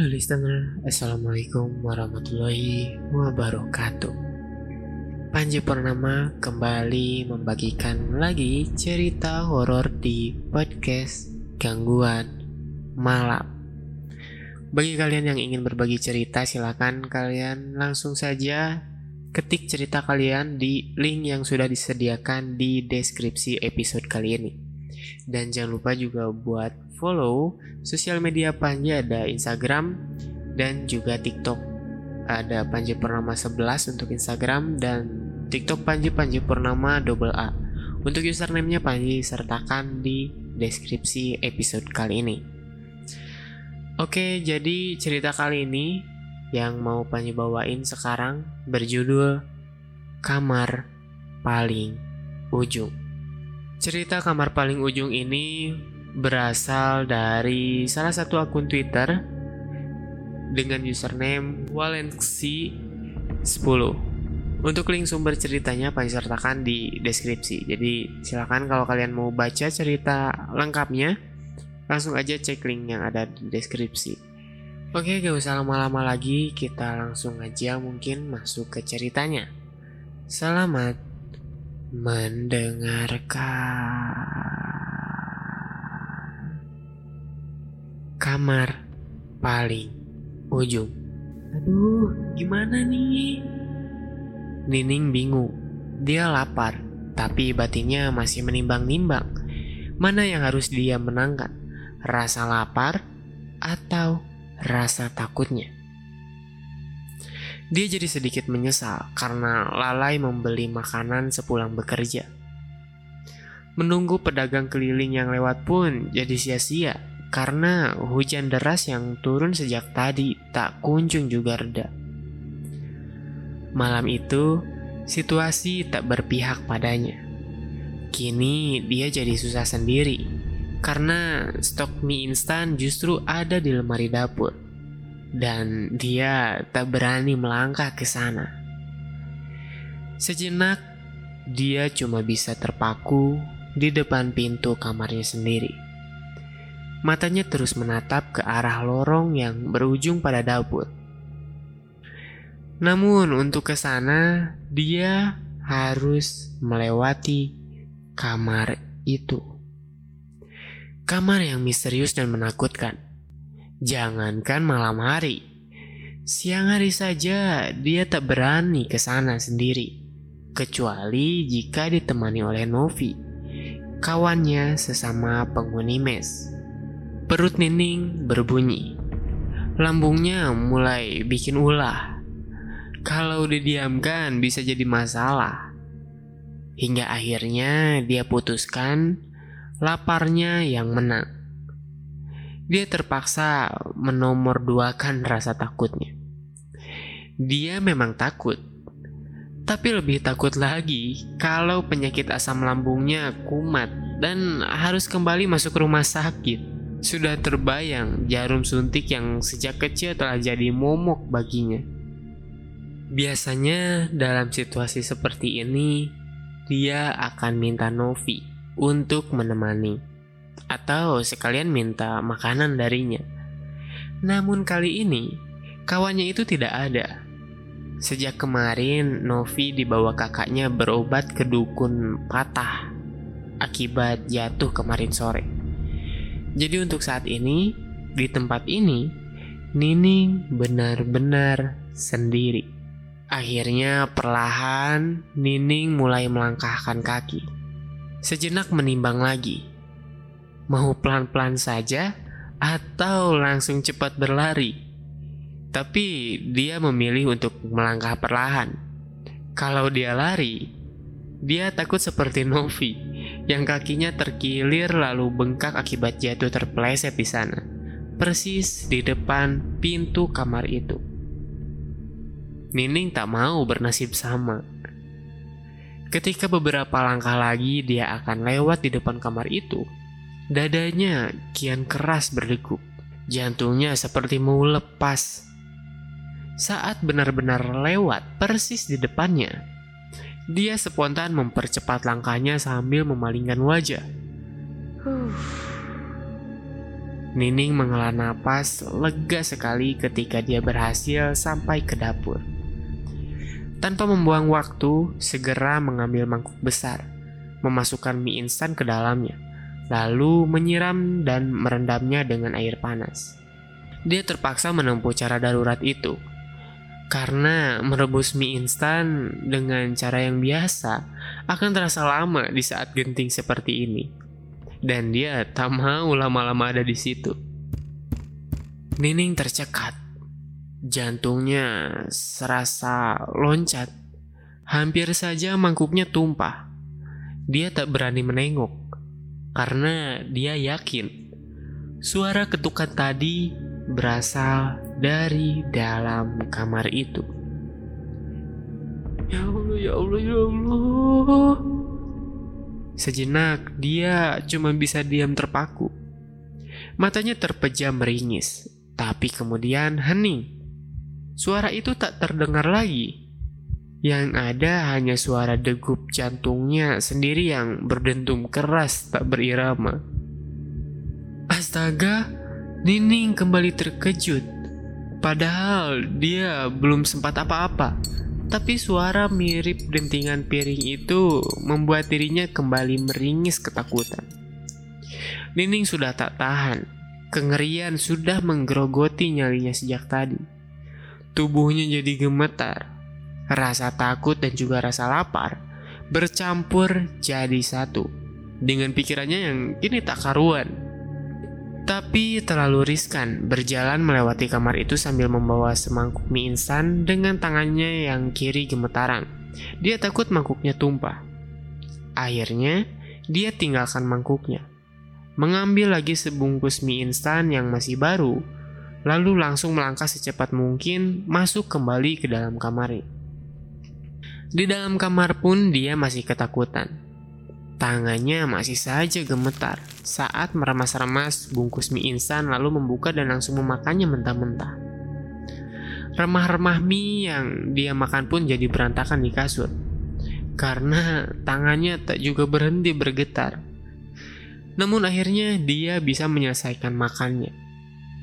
Halo listener, Assalamualaikum warahmatullahi wabarakatuh. Panji Purnama kembali membagikan lagi cerita horor di podcast Gangguan Malam. Bagi kalian yang ingin berbagi cerita silakan kalian langsung saja ketik cerita kalian di link yang sudah disediakan di deskripsi episode kali ini dan jangan lupa juga buat follow sosial media Panji ada Instagram dan juga TikTok. Ada Panji Purnama 11 untuk Instagram dan TikTok Panji Panji Purnama double A. Untuk username-nya Panji sertakan di deskripsi episode kali ini. Oke, jadi cerita kali ini yang mau Panji bawain sekarang berjudul Kamar Paling Ujung. Cerita kamar paling ujung ini berasal dari salah satu akun Twitter dengan username Walenxi10. Untuk link sumber ceritanya Pak sertakan di deskripsi. Jadi silakan kalau kalian mau baca cerita lengkapnya langsung aja cek link yang ada di deskripsi. Oke, gak usah lama-lama lagi, kita langsung aja mungkin masuk ke ceritanya. Selamat mendengarkan kamar paling ujung. Aduh, gimana nih? Nining bingung. Dia lapar, tapi batinnya masih menimbang-nimbang. Mana yang harus dia menangkan? Rasa lapar atau rasa takutnya? Dia jadi sedikit menyesal karena lalai membeli makanan sepulang bekerja. Menunggu pedagang keliling yang lewat pun jadi sia-sia karena hujan deras yang turun sejak tadi tak kunjung juga reda. Malam itu, situasi tak berpihak padanya. Kini dia jadi susah sendiri karena stok mie instan justru ada di lemari dapur dan dia tak berani melangkah ke sana. Sejenak, dia cuma bisa terpaku di depan pintu kamarnya sendiri. Matanya terus menatap ke arah lorong yang berujung pada dapur. Namun untuk ke sana, dia harus melewati kamar itu. Kamar yang misterius dan menakutkan Jangankan malam hari, siang hari saja dia tak berani ke sana sendiri, kecuali jika ditemani oleh Novi, kawannya sesama penghuni mes. Perut Nining berbunyi. Lambungnya mulai bikin ulah. Kalau didiamkan bisa jadi masalah. Hingga akhirnya dia putuskan laparnya yang menang dia terpaksa menomorduakan rasa takutnya. Dia memang takut, tapi lebih takut lagi kalau penyakit asam lambungnya kumat dan harus kembali masuk rumah sakit. Sudah terbayang jarum suntik yang sejak kecil telah jadi momok baginya. Biasanya dalam situasi seperti ini, dia akan minta Novi untuk menemani atau sekalian minta makanan darinya. Namun kali ini, kawannya itu tidak ada. Sejak kemarin, Novi dibawa kakaknya berobat ke dukun patah akibat jatuh kemarin sore. Jadi untuk saat ini, di tempat ini, Nining benar-benar sendiri. Akhirnya perlahan Nining mulai melangkahkan kaki. Sejenak menimbang lagi mau pelan-pelan saja atau langsung cepat berlari. Tapi dia memilih untuk melangkah perlahan. Kalau dia lari, dia takut seperti Novi yang kakinya terkilir lalu bengkak akibat jatuh terpeleset di sana. Persis di depan pintu kamar itu. Nining tak mau bernasib sama. Ketika beberapa langkah lagi dia akan lewat di depan kamar itu, Dadanya kian keras berdegup. Jantungnya seperti mau lepas. Saat benar-benar lewat persis di depannya, dia spontan mempercepat langkahnya sambil memalingkan wajah. Nining menghela napas lega sekali ketika dia berhasil sampai ke dapur. Tanpa membuang waktu, segera mengambil mangkuk besar, memasukkan mie instan ke dalamnya, lalu menyiram dan merendamnya dengan air panas. Dia terpaksa menempuh cara darurat itu, karena merebus mie instan dengan cara yang biasa akan terasa lama di saat genting seperti ini dan dia tak mau lama-lama ada di situ. Nining tercekat. Jantungnya serasa loncat. Hampir saja mangkuknya tumpah. Dia tak berani menengok karena dia yakin suara ketukan tadi berasal dari dalam kamar itu. Ya Allah, ya Allah, ya Allah. Sejenak dia cuma bisa diam terpaku. Matanya terpejam meringis, tapi kemudian hening. Suara itu tak terdengar lagi. Yang ada hanya suara degup jantungnya sendiri yang berdentum keras tak berirama. Astaga, Nining kembali terkejut. Padahal dia belum sempat apa-apa. Tapi suara mirip dentingan piring itu membuat dirinya kembali meringis ketakutan. Nining sudah tak tahan. Kengerian sudah menggerogoti nyalinya sejak tadi. Tubuhnya jadi gemetar. Rasa takut dan juga rasa lapar bercampur jadi satu. Dengan pikirannya yang kini tak karuan. Tapi terlalu riskan berjalan melewati kamar itu sambil membawa semangkuk mie instan dengan tangannya yang kiri gemetaran. Dia takut mangkuknya tumpah. Akhirnya, dia tinggalkan mangkuknya. Mengambil lagi sebungkus mie instan yang masih baru, lalu langsung melangkah secepat mungkin masuk kembali ke dalam kamar. Di dalam kamar pun dia masih ketakutan. Tangannya masih saja gemetar saat meremas-remas bungkus mie instan lalu membuka dan langsung memakannya mentah-mentah. Remah-remah mie yang dia makan pun jadi berantakan di kasur. Karena tangannya tak juga berhenti bergetar. Namun akhirnya dia bisa menyelesaikan makannya.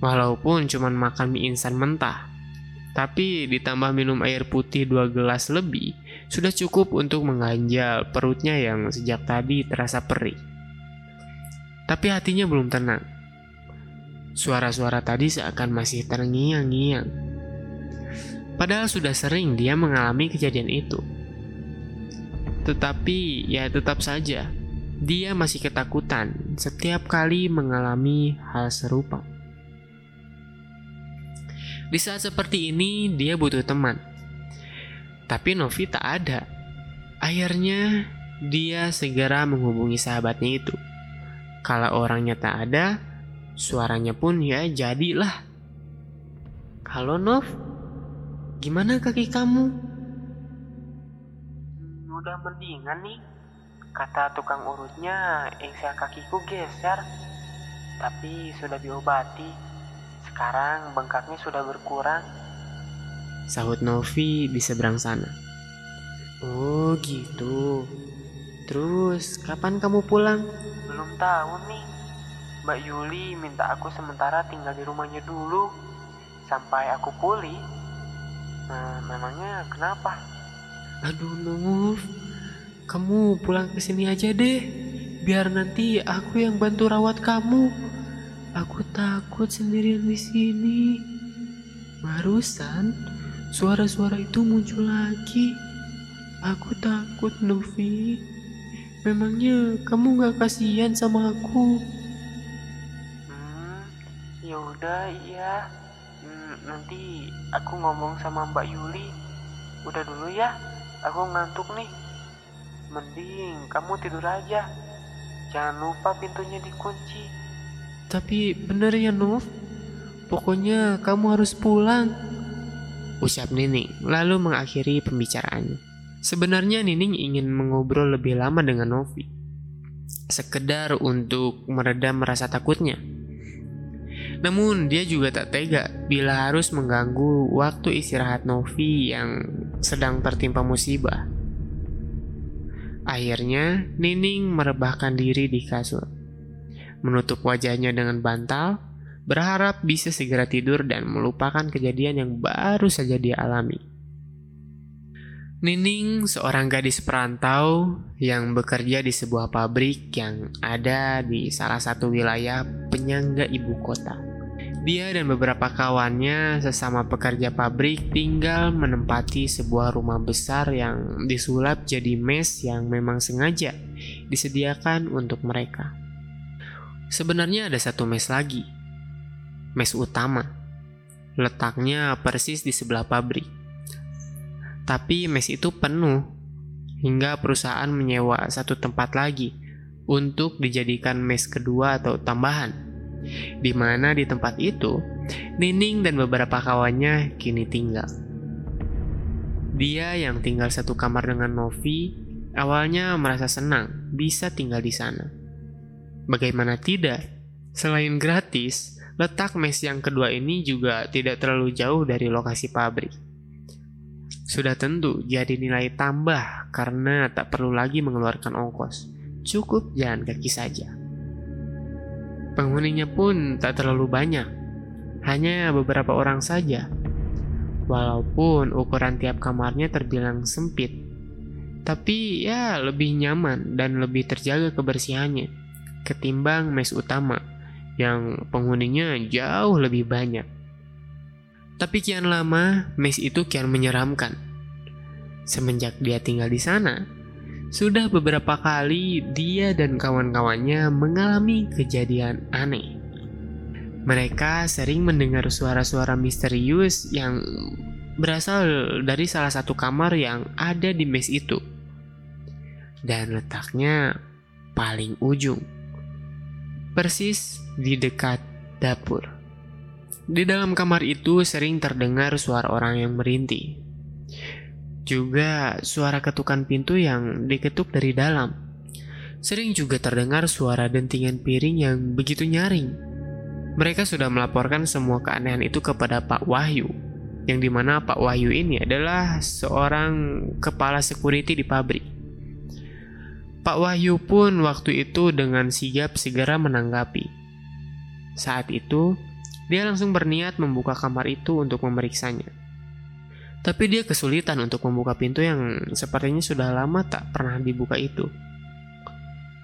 Walaupun cuma makan mie instan mentah. Tapi ditambah minum air putih dua gelas lebih, sudah cukup untuk mengganjal perutnya yang sejak tadi terasa perih. Tapi hatinya belum tenang. Suara-suara tadi seakan masih terngiang-ngiang. Padahal sudah sering dia mengalami kejadian itu. Tetapi ya tetap saja, dia masih ketakutan setiap kali mengalami hal serupa. Di saat seperti ini, dia butuh teman tapi Novi tak ada. Akhirnya dia segera menghubungi sahabatnya itu. Kalau orangnya tak ada, suaranya pun ya jadilah. Halo Nov, gimana kaki kamu? Udah mendingan nih. Kata tukang urutnya, engsel kakiku geser. Tapi sudah diobati. Sekarang bengkaknya sudah berkurang Sahut Novi di seberang sana. Oh gitu. Terus kapan kamu pulang? Belum tahu nih. Mbak Yuli minta aku sementara tinggal di rumahnya dulu. Sampai aku pulih. Nah, memangnya kenapa? Aduh Nov, kamu pulang ke sini aja deh. Biar nanti aku yang bantu rawat kamu. Aku takut sendirian di sini. Barusan Suara-suara itu muncul lagi. Aku takut, Novi. Memangnya kamu gak kasihan sama aku? Hmm, ya udah iya. Hmm, nanti aku ngomong sama Mbak Yuli. Udah dulu ya, aku ngantuk nih. Mending kamu tidur aja. Jangan lupa pintunya dikunci. Tapi bener ya, Nov. Pokoknya kamu harus pulang ucap Nining, lalu mengakhiri pembicaraannya. Sebenarnya Nining ingin mengobrol lebih lama dengan Novi. Sekedar untuk meredam rasa takutnya. Namun dia juga tak tega bila harus mengganggu waktu istirahat Novi yang sedang tertimpa musibah. Akhirnya Nining merebahkan diri di kasur. Menutup wajahnya dengan bantal, berharap bisa segera tidur dan melupakan kejadian yang baru saja dia alami. Nining seorang gadis perantau yang bekerja di sebuah pabrik yang ada di salah satu wilayah penyangga ibu kota. Dia dan beberapa kawannya sesama pekerja pabrik tinggal menempati sebuah rumah besar yang disulap jadi mes yang memang sengaja disediakan untuk mereka. Sebenarnya ada satu mes lagi, mes utama. Letaknya persis di sebelah pabrik. Tapi mes itu penuh hingga perusahaan menyewa satu tempat lagi untuk dijadikan mes kedua atau tambahan di mana di tempat itu Nining dan beberapa kawannya kini tinggal. Dia yang tinggal satu kamar dengan Novi awalnya merasa senang bisa tinggal di sana. Bagaimana tidak? Selain gratis, letak mes yang kedua ini juga tidak terlalu jauh dari lokasi pabrik. Sudah tentu jadi nilai tambah karena tak perlu lagi mengeluarkan ongkos. Cukup jalan kaki saja. Penghuninya pun tak terlalu banyak, hanya beberapa orang saja. Walaupun ukuran tiap kamarnya terbilang sempit, tapi ya lebih nyaman dan lebih terjaga kebersihannya ketimbang mes utama yang penghuninya jauh lebih banyak. Tapi kian lama, mes itu kian menyeramkan. Semenjak dia tinggal di sana, sudah beberapa kali dia dan kawan-kawannya mengalami kejadian aneh. Mereka sering mendengar suara-suara misterius yang berasal dari salah satu kamar yang ada di mes itu. Dan letaknya paling ujung. Persis di dekat dapur. Di dalam kamar itu sering terdengar suara orang yang merintih. Juga suara ketukan pintu yang diketuk dari dalam. Sering juga terdengar suara dentingan piring yang begitu nyaring. Mereka sudah melaporkan semua keanehan itu kepada Pak Wahyu, yang di mana Pak Wahyu ini adalah seorang kepala security di pabrik. Pak Wahyu pun waktu itu dengan sigap segera menanggapi. Saat itu, dia langsung berniat membuka kamar itu untuk memeriksanya. Tapi dia kesulitan untuk membuka pintu yang sepertinya sudah lama tak pernah dibuka itu.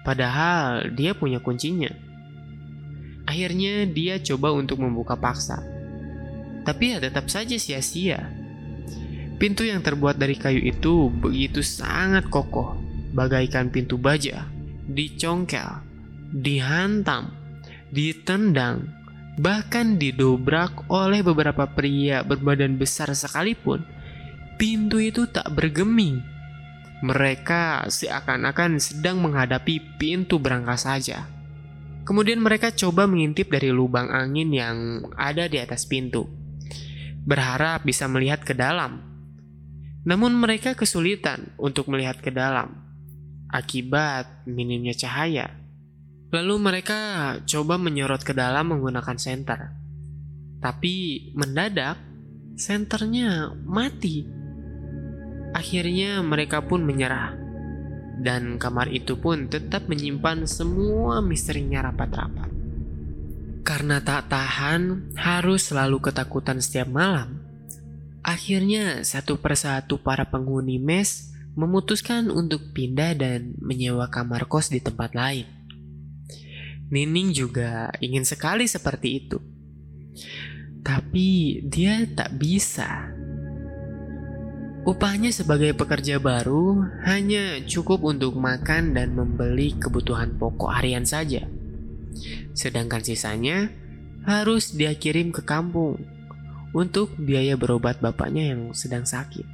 Padahal dia punya kuncinya. Akhirnya dia coba untuk membuka paksa. Tapi ya tetap saja sia-sia. Pintu yang terbuat dari kayu itu begitu sangat kokoh, bagaikan pintu baja, dicongkel, dihantam, ditendang, bahkan didobrak oleh beberapa pria berbadan besar sekalipun pintu itu tak bergeming. Mereka seakan-akan sedang menghadapi pintu berangkas saja. Kemudian mereka coba mengintip dari lubang angin yang ada di atas pintu, berharap bisa melihat ke dalam. Namun mereka kesulitan untuk melihat ke dalam akibat minimnya cahaya. Lalu mereka coba menyorot ke dalam menggunakan senter. Tapi mendadak senternya mati. Akhirnya mereka pun menyerah. Dan kamar itu pun tetap menyimpan semua misterinya rapat-rapat. Karena tak tahan harus selalu ketakutan setiap malam, akhirnya satu persatu para penghuni mes memutuskan untuk pindah dan menyewa kamar kos di tempat lain. Nining juga ingin sekali seperti itu. Tapi dia tak bisa Upahnya sebagai pekerja baru hanya cukup untuk makan dan membeli kebutuhan pokok harian saja. Sedangkan sisanya harus dia kirim ke kampung untuk biaya berobat bapaknya yang sedang sakit.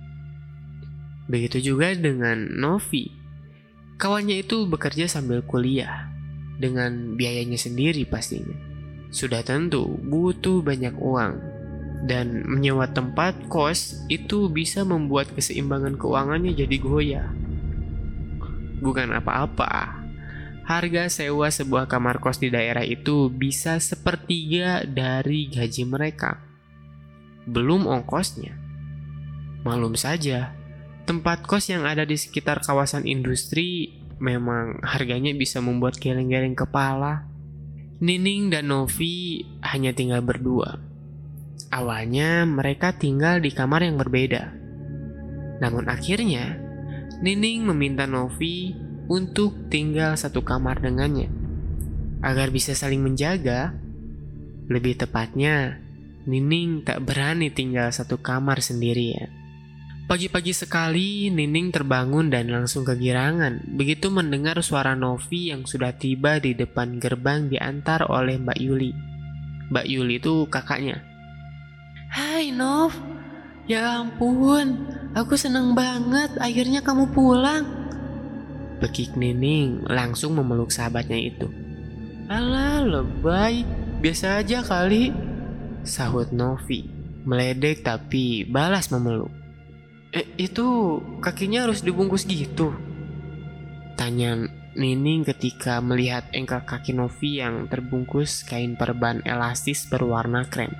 Begitu juga dengan Novi. Kawannya itu bekerja sambil kuliah dengan biayanya sendiri pastinya. Sudah tentu butuh banyak uang dan menyewa tempat kos itu bisa membuat keseimbangan keuangannya jadi goyah. Bukan apa-apa. Harga sewa sebuah kamar kos di daerah itu bisa sepertiga dari gaji mereka. Belum ongkosnya. Malum saja, tempat kos yang ada di sekitar kawasan industri memang harganya bisa membuat geleng-geleng kepala. Nining dan Novi hanya tinggal berdua. Awalnya mereka tinggal di kamar yang berbeda. Namun akhirnya, Nining meminta Novi untuk tinggal satu kamar dengannya. Agar bisa saling menjaga, lebih tepatnya, Nining tak berani tinggal satu kamar sendirian. Pagi-pagi sekali, Nining terbangun dan langsung kegirangan begitu mendengar suara Novi yang sudah tiba di depan gerbang diantar oleh Mbak Yuli. Mbak Yuli itu kakaknya. Hai Nov, ya ampun, aku seneng banget akhirnya kamu pulang. Bekik Nining langsung memeluk sahabatnya itu. Alah lebay, biasa aja kali. Sahut Novi, meledek tapi balas memeluk. Eh, itu kakinya harus dibungkus gitu? Tanya Nining ketika melihat engkel kaki Novi yang terbungkus kain perban elastis berwarna krem.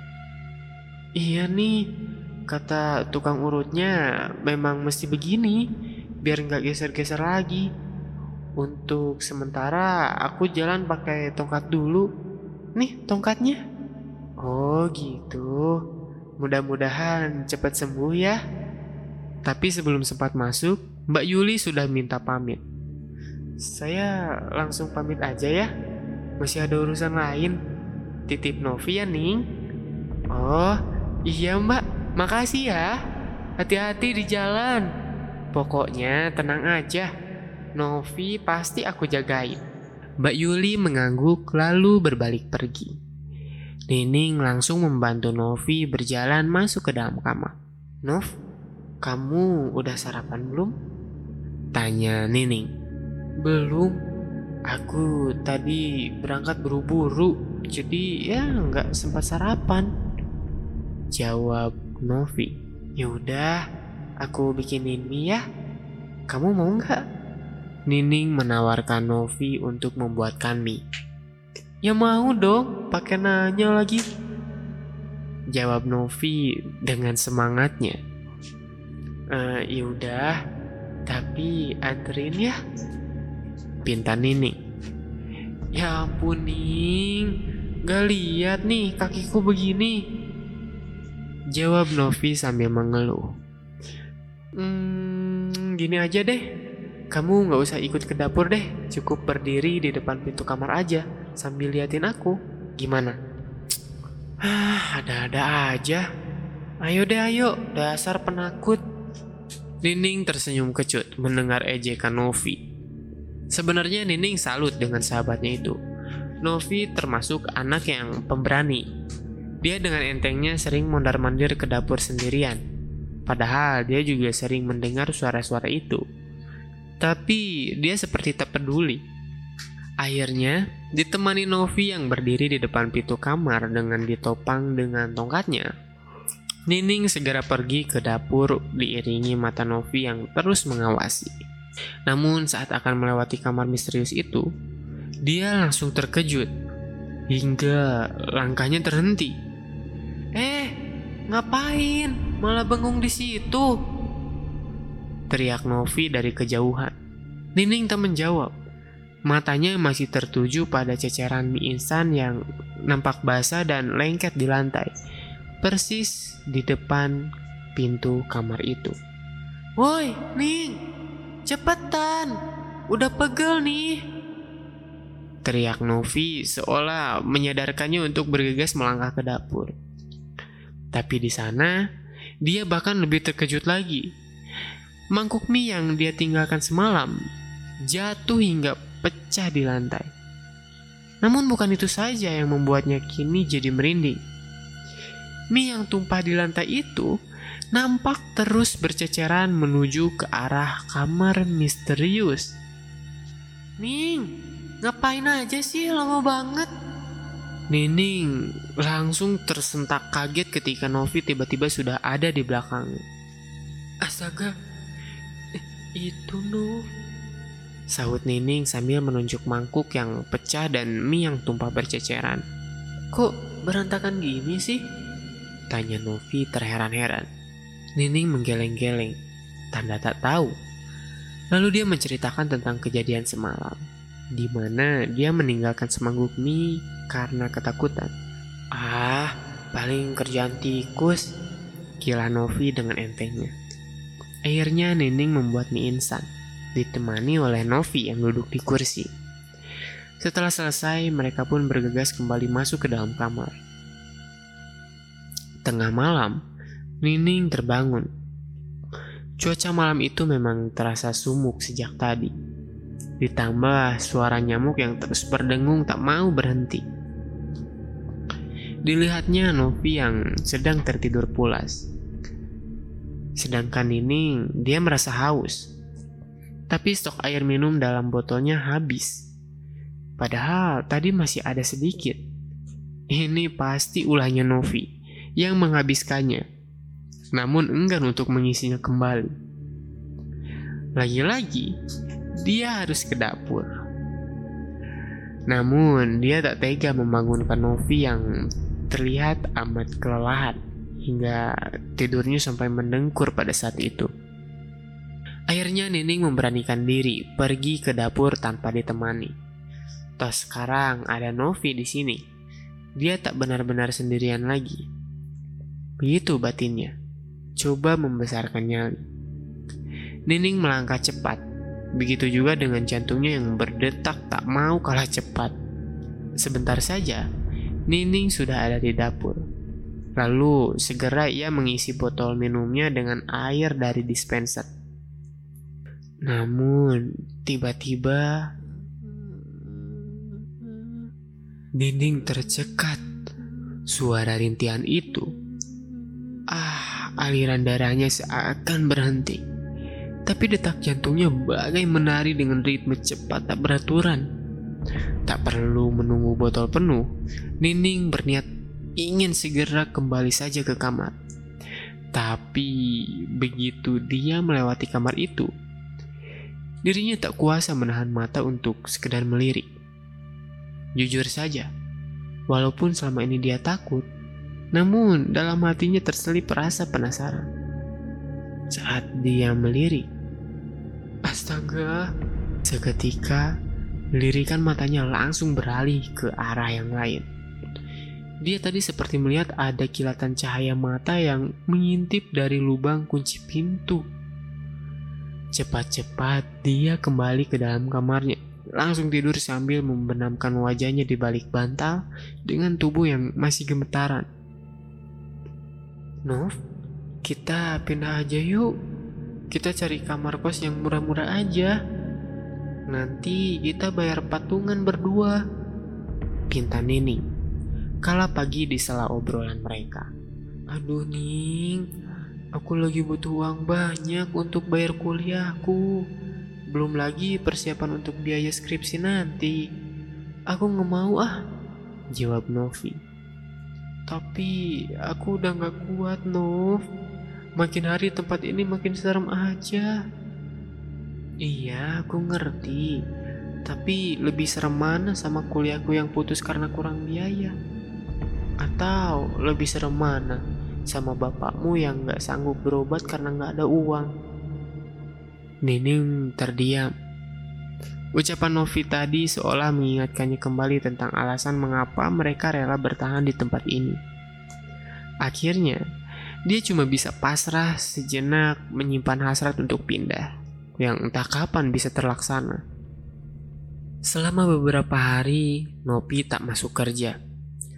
Iya nih, kata tukang urutnya memang mesti begini, biar nggak geser-geser lagi. Untuk sementara aku jalan pakai tongkat dulu. Nih tongkatnya. Oh gitu. Mudah-mudahan cepat sembuh ya. Tapi sebelum sempat masuk, Mbak Yuli sudah minta pamit. Saya langsung pamit aja ya. Masih ada urusan lain. Titip Novi ya, Ning. Oh, iya Mbak. Makasih ya. Hati-hati di jalan. Pokoknya tenang aja. Novi pasti aku jagain. Mbak Yuli mengangguk lalu berbalik pergi. Nining langsung membantu Novi berjalan masuk ke dalam kamar. Nov, kamu udah sarapan belum? Tanya Nining. Belum. Aku tadi berangkat buru-buru, jadi ya nggak sempat sarapan. Jawab Novi. Yaudah, aku bikinin mie ya. Kamu mau nggak? Nining menawarkan Novi untuk membuatkan mie. Ya mau dong, pakai nanya lagi. Jawab Novi dengan semangatnya. Uh, yaudah, tapi anterin ya. Pinta Nining. Ya ampun Ning, gak lihat nih kakiku begini. Jawab Novi sambil mengeluh. Hmm, gini aja deh. Kamu nggak usah ikut ke dapur deh. Cukup berdiri di depan pintu kamar aja sambil liatin aku. Gimana? Ah, ada-ada aja. Ayo deh ayo, dasar penakut. Nining tersenyum kecut mendengar ejekan Novi. Sebenarnya Nining salut dengan sahabatnya itu. Novi termasuk anak yang pemberani. Dia dengan entengnya sering mondar-mandir ke dapur sendirian. Padahal dia juga sering mendengar suara-suara itu. Tapi dia seperti tak peduli. Akhirnya, ditemani Novi yang berdiri di depan pintu kamar dengan ditopang dengan tongkatnya, Nining segera pergi ke dapur diiringi mata Novi yang terus mengawasi. Namun saat akan melewati kamar misterius itu, dia langsung terkejut hingga langkahnya terhenti. Eh, ngapain? Malah bengong di situ. Teriak Novi dari kejauhan. Nining tak menjawab. Matanya masih tertuju pada ceceran mie instan yang nampak basah dan lengket di lantai persis di depan pintu kamar itu. Woi, Ning, cepetan, udah pegel nih. Teriak Novi seolah menyadarkannya untuk bergegas melangkah ke dapur. Tapi di sana, dia bahkan lebih terkejut lagi. Mangkuk mie yang dia tinggalkan semalam jatuh hingga pecah di lantai. Namun bukan itu saja yang membuatnya kini jadi merinding mie yang tumpah di lantai itu nampak terus berceceran menuju ke arah kamar misterius. Ning, ngapain aja sih lama banget? Nining langsung tersentak kaget ketika Novi tiba-tiba sudah ada di belakang. Astaga, itu Nov. Sahut Nining sambil menunjuk mangkuk yang pecah dan mie yang tumpah berceceran. Kok berantakan gini sih? Tanya Novi terheran-heran. Nining menggeleng-geleng, tanda tak tahu. Lalu dia menceritakan tentang kejadian semalam, di mana dia meninggalkan semangkuk mie karena ketakutan. paling kerjaan tikus, kila Novi dengan entengnya. Akhirnya Nining membuat mie instan, ditemani oleh Novi yang duduk di kursi. Setelah selesai, mereka pun bergegas kembali masuk ke dalam kamar. Tengah malam, Nining terbangun. Cuaca malam itu memang terasa sumuk sejak tadi. Ditambah suara nyamuk yang terus berdengung tak mau berhenti. Dilihatnya Novi yang sedang tertidur pulas. Sedangkan Nining, dia merasa haus. Tapi stok air minum dalam botolnya habis. Padahal tadi masih ada sedikit. Ini pasti ulahnya Novi yang menghabiskannya. Namun enggan untuk mengisinya kembali. Lagi-lagi, dia harus ke dapur. Namun, dia tak tega membangunkan Novi yang terlihat amat kelelahan hingga tidurnya sampai mendengkur pada saat itu. Akhirnya Nining memberanikan diri pergi ke dapur tanpa ditemani. Toh sekarang ada Novi di sini. Dia tak benar-benar sendirian lagi. Begitu batinnya. Coba membesarkan nyali. Nining melangkah cepat. Begitu juga dengan jantungnya yang berdetak tak mau kalah cepat. Sebentar saja, Nining sudah ada di dapur. Lalu segera ia mengisi botol minumnya dengan air dari dispenser. Namun tiba-tiba Nining tercekat. Suara rintihan itu. Aliran darahnya seakan berhenti. Tapi detak jantungnya bagai menari dengan ritme cepat tak beraturan. Tak perlu menunggu botol penuh, Nining berniat ingin segera kembali saja ke kamar. Tapi begitu dia melewati kamar itu, dirinya tak kuasa menahan mata untuk sekedar melirik. Jujur saja, walaupun selama ini dia takut, namun dalam hatinya terselip rasa penasaran. Saat dia melirik, astaga, seketika Lirikan matanya langsung beralih ke arah yang lain. Dia tadi seperti melihat ada kilatan cahaya mata yang mengintip dari lubang kunci pintu. Cepat-cepat dia kembali ke dalam kamarnya, langsung tidur sambil membenamkan wajahnya di balik bantal dengan tubuh yang masih gemetaran. Nov, kita pindah aja yuk. Kita cari kamar kos yang murah-murah aja. Nanti kita bayar patungan berdua. Pinta Nining. Kala pagi di sela obrolan mereka. Aduh Ning, aku lagi butuh uang banyak untuk bayar kuliahku. Belum lagi persiapan untuk biaya skripsi nanti. Aku nggak mau ah, jawab Novi. Tapi aku udah gak kuat Nov. Makin hari tempat ini makin serem aja. Iya, aku ngerti. Tapi lebih serem mana sama kuliahku yang putus karena kurang biaya? Atau lebih serem mana sama bapakmu yang gak sanggup berobat karena gak ada uang? Nining terdiam. Ucapan Novi tadi seolah mengingatkannya kembali tentang alasan mengapa mereka rela bertahan di tempat ini. Akhirnya, dia cuma bisa pasrah sejenak menyimpan hasrat untuk pindah yang entah kapan bisa terlaksana. Selama beberapa hari, Nopi tak masuk kerja.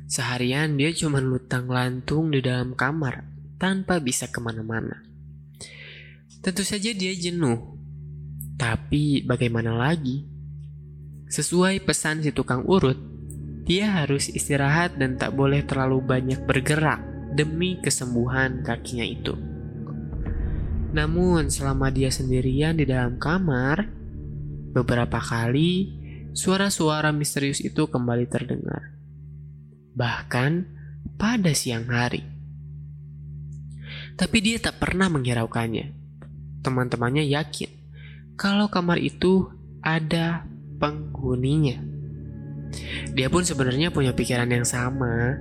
Seharian dia cuma lutang lantung di dalam kamar tanpa bisa ke mana-mana. Tentu saja dia jenuh. Tapi bagaimana lagi? Sesuai pesan si tukang urut, dia harus istirahat dan tak boleh terlalu banyak bergerak demi kesembuhan kakinya itu. Namun, selama dia sendirian di dalam kamar, beberapa kali suara-suara misterius itu kembali terdengar. Bahkan pada siang hari. Tapi dia tak pernah menghiraukannya. Teman-temannya yakin kalau kamar itu ada penghuninya. Dia pun sebenarnya punya pikiran yang sama,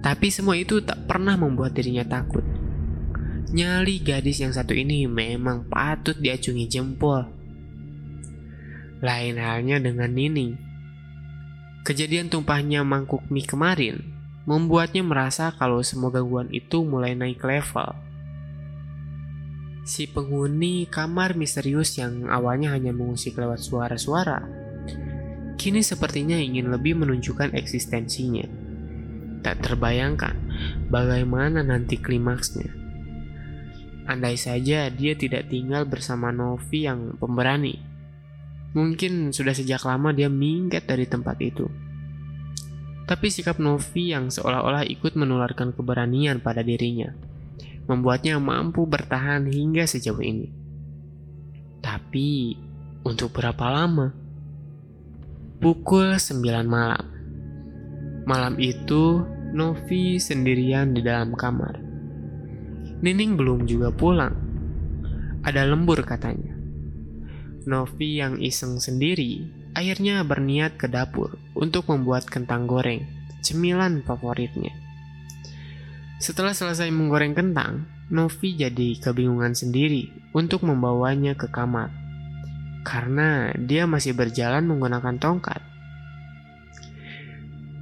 tapi semua itu tak pernah membuat dirinya takut. Nyali gadis yang satu ini memang patut diacungi jempol. Lain halnya dengan Nining. Kejadian tumpahnya mangkuk mie kemarin membuatnya merasa kalau semua gangguan itu mulai naik level. Si penghuni kamar misterius yang awalnya hanya mengusik lewat suara-suara, kini sepertinya ingin lebih menunjukkan eksistensinya. Tak terbayangkan bagaimana nanti klimaksnya. Andai saja dia tidak tinggal bersama Novi yang pemberani. Mungkin sudah sejak lama dia minggat dari tempat itu. Tapi sikap Novi yang seolah-olah ikut menularkan keberanian pada dirinya membuatnya mampu bertahan hingga sejauh ini. Tapi, untuk berapa lama? Pukul 9 malam. Malam itu, Novi sendirian di dalam kamar. Nining belum juga pulang. Ada lembur katanya. Novi yang iseng sendiri akhirnya berniat ke dapur untuk membuat kentang goreng, cemilan favoritnya. Setelah selesai menggoreng kentang, Novi jadi kebingungan sendiri untuk membawanya ke kamar. Karena dia masih berjalan menggunakan tongkat.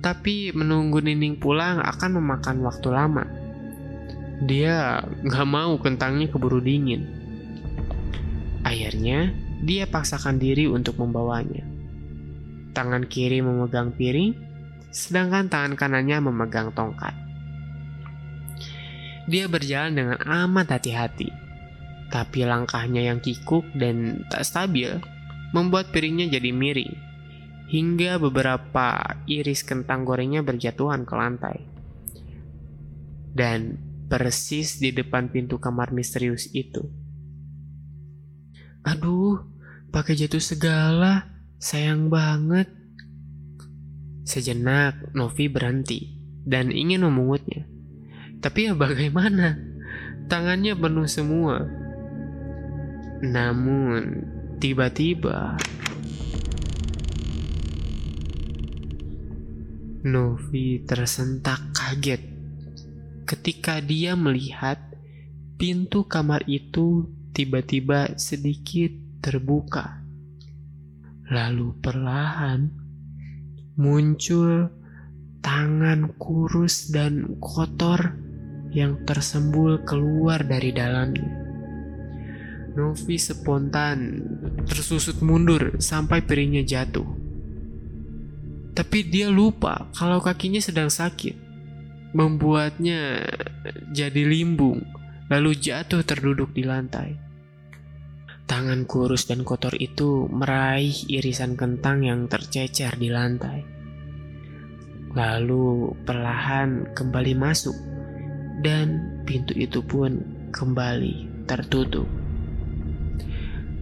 Tapi menunggu Nining pulang akan memakan waktu lama. Dia nggak mau kentangnya keburu dingin. Akhirnya, dia paksakan diri untuk membawanya. Tangan kiri memegang piring, sedangkan tangan kanannya memegang tongkat. Dia berjalan dengan amat hati-hati. Tapi langkahnya yang kikuk dan tak stabil membuat piringnya jadi miring. Hingga beberapa iris kentang gorengnya berjatuhan ke lantai. Dan persis di depan pintu kamar misterius itu. Aduh, pakai jatuh segala. Sayang banget. Sejenak, Novi berhenti dan ingin memungutnya. Tapi ya bagaimana? Tangannya penuh semua. Namun, tiba-tiba Novi tersentak kaget ketika dia melihat pintu kamar itu tiba-tiba sedikit terbuka. Lalu perlahan muncul tangan kurus dan kotor yang tersembul keluar dari dalamnya. Novi spontan tersusut mundur sampai piringnya jatuh. Tapi dia lupa kalau kakinya sedang sakit, membuatnya jadi limbung, lalu jatuh terduduk di lantai. Tangan kurus dan kotor itu meraih irisan kentang yang tercecer di lantai. Lalu perlahan kembali masuk dan pintu itu pun kembali tertutup.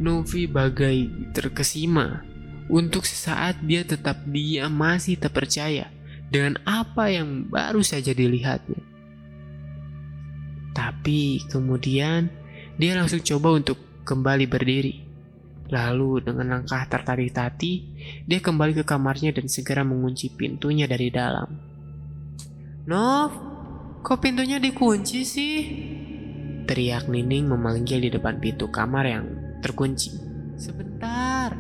Novi bagai terkesima. Untuk sesaat dia tetap diam masih terpercaya dengan apa yang baru saja dilihatnya. Tapi kemudian dia langsung coba untuk kembali berdiri. Lalu dengan langkah tertati-tati, dia kembali ke kamarnya dan segera mengunci pintunya dari dalam. Nov, Kok pintunya dikunci sih? Teriak Nining memanggil di depan pintu kamar yang terkunci. Sebentar.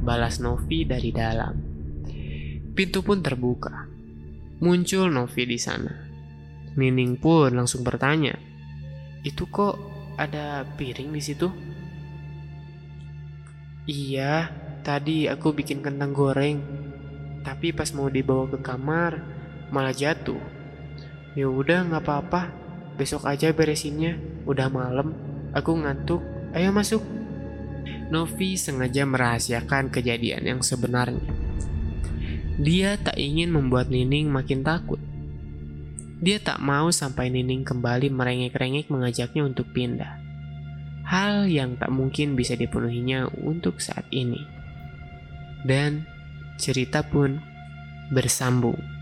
Balas Novi dari dalam. Pintu pun terbuka. Muncul Novi di sana. Nining pun langsung bertanya, "Itu kok ada piring di situ?" Iya, tadi aku bikin kentang goreng. Tapi pas mau dibawa ke kamar, malah jatuh. Ya udah nggak apa-apa, besok aja beresinnya. Udah malam, aku ngantuk. Ayo masuk. Novi sengaja merahasiakan kejadian yang sebenarnya. Dia tak ingin membuat Nining makin takut. Dia tak mau sampai Nining kembali merengek-rengek mengajaknya untuk pindah. Hal yang tak mungkin bisa dipenuhinya untuk saat ini. Dan cerita pun bersambung.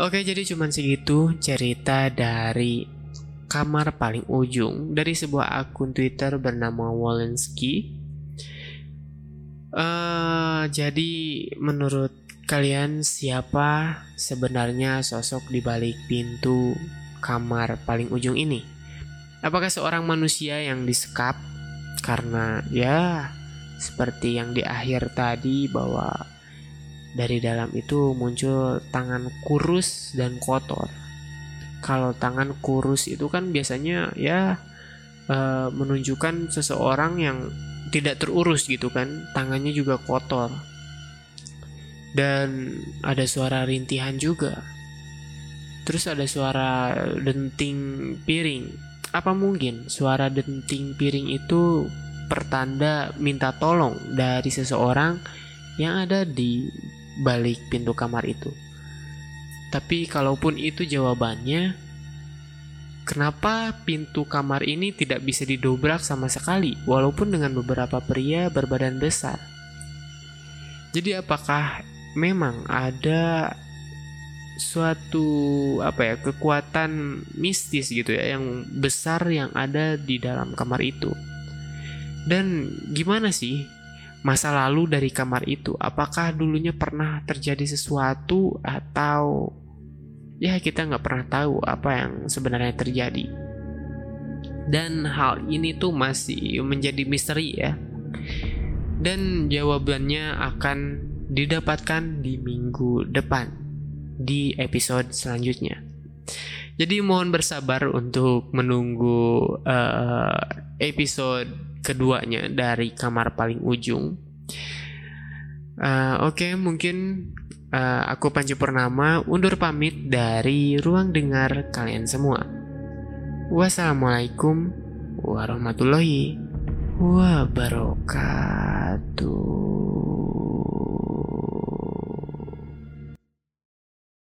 Oke, jadi cuman segitu cerita dari kamar paling ujung dari sebuah akun Twitter bernama Walensky. Uh, jadi menurut kalian siapa sebenarnya sosok di balik pintu kamar paling ujung ini? Apakah seorang manusia yang disekap karena ya seperti yang di akhir tadi bahwa dari dalam itu muncul tangan kurus dan kotor. Kalau tangan kurus itu kan biasanya ya uh, menunjukkan seseorang yang tidak terurus gitu kan, tangannya juga kotor. Dan ada suara rintihan juga. Terus ada suara denting piring. Apa mungkin suara denting piring itu pertanda minta tolong dari seseorang yang ada di balik pintu kamar itu? Tapi kalaupun itu jawabannya, kenapa pintu kamar ini tidak bisa didobrak sama sekali walaupun dengan beberapa pria berbadan besar? Jadi apakah memang ada suatu apa ya kekuatan mistis gitu ya yang besar yang ada di dalam kamar itu. Dan gimana sih masa lalu dari kamar itu? Apakah dulunya pernah terjadi sesuatu atau ya kita nggak pernah tahu apa yang sebenarnya terjadi. Dan hal ini tuh masih menjadi misteri ya. Dan jawabannya akan didapatkan di minggu depan di episode selanjutnya. Jadi mohon bersabar untuk menunggu uh, episode keduanya dari kamar paling ujung. Uh, Oke, okay, mungkin uh, aku Panji Purnama undur pamit dari ruang dengar kalian semua. Wassalamualaikum warahmatullahi wabarakatuh.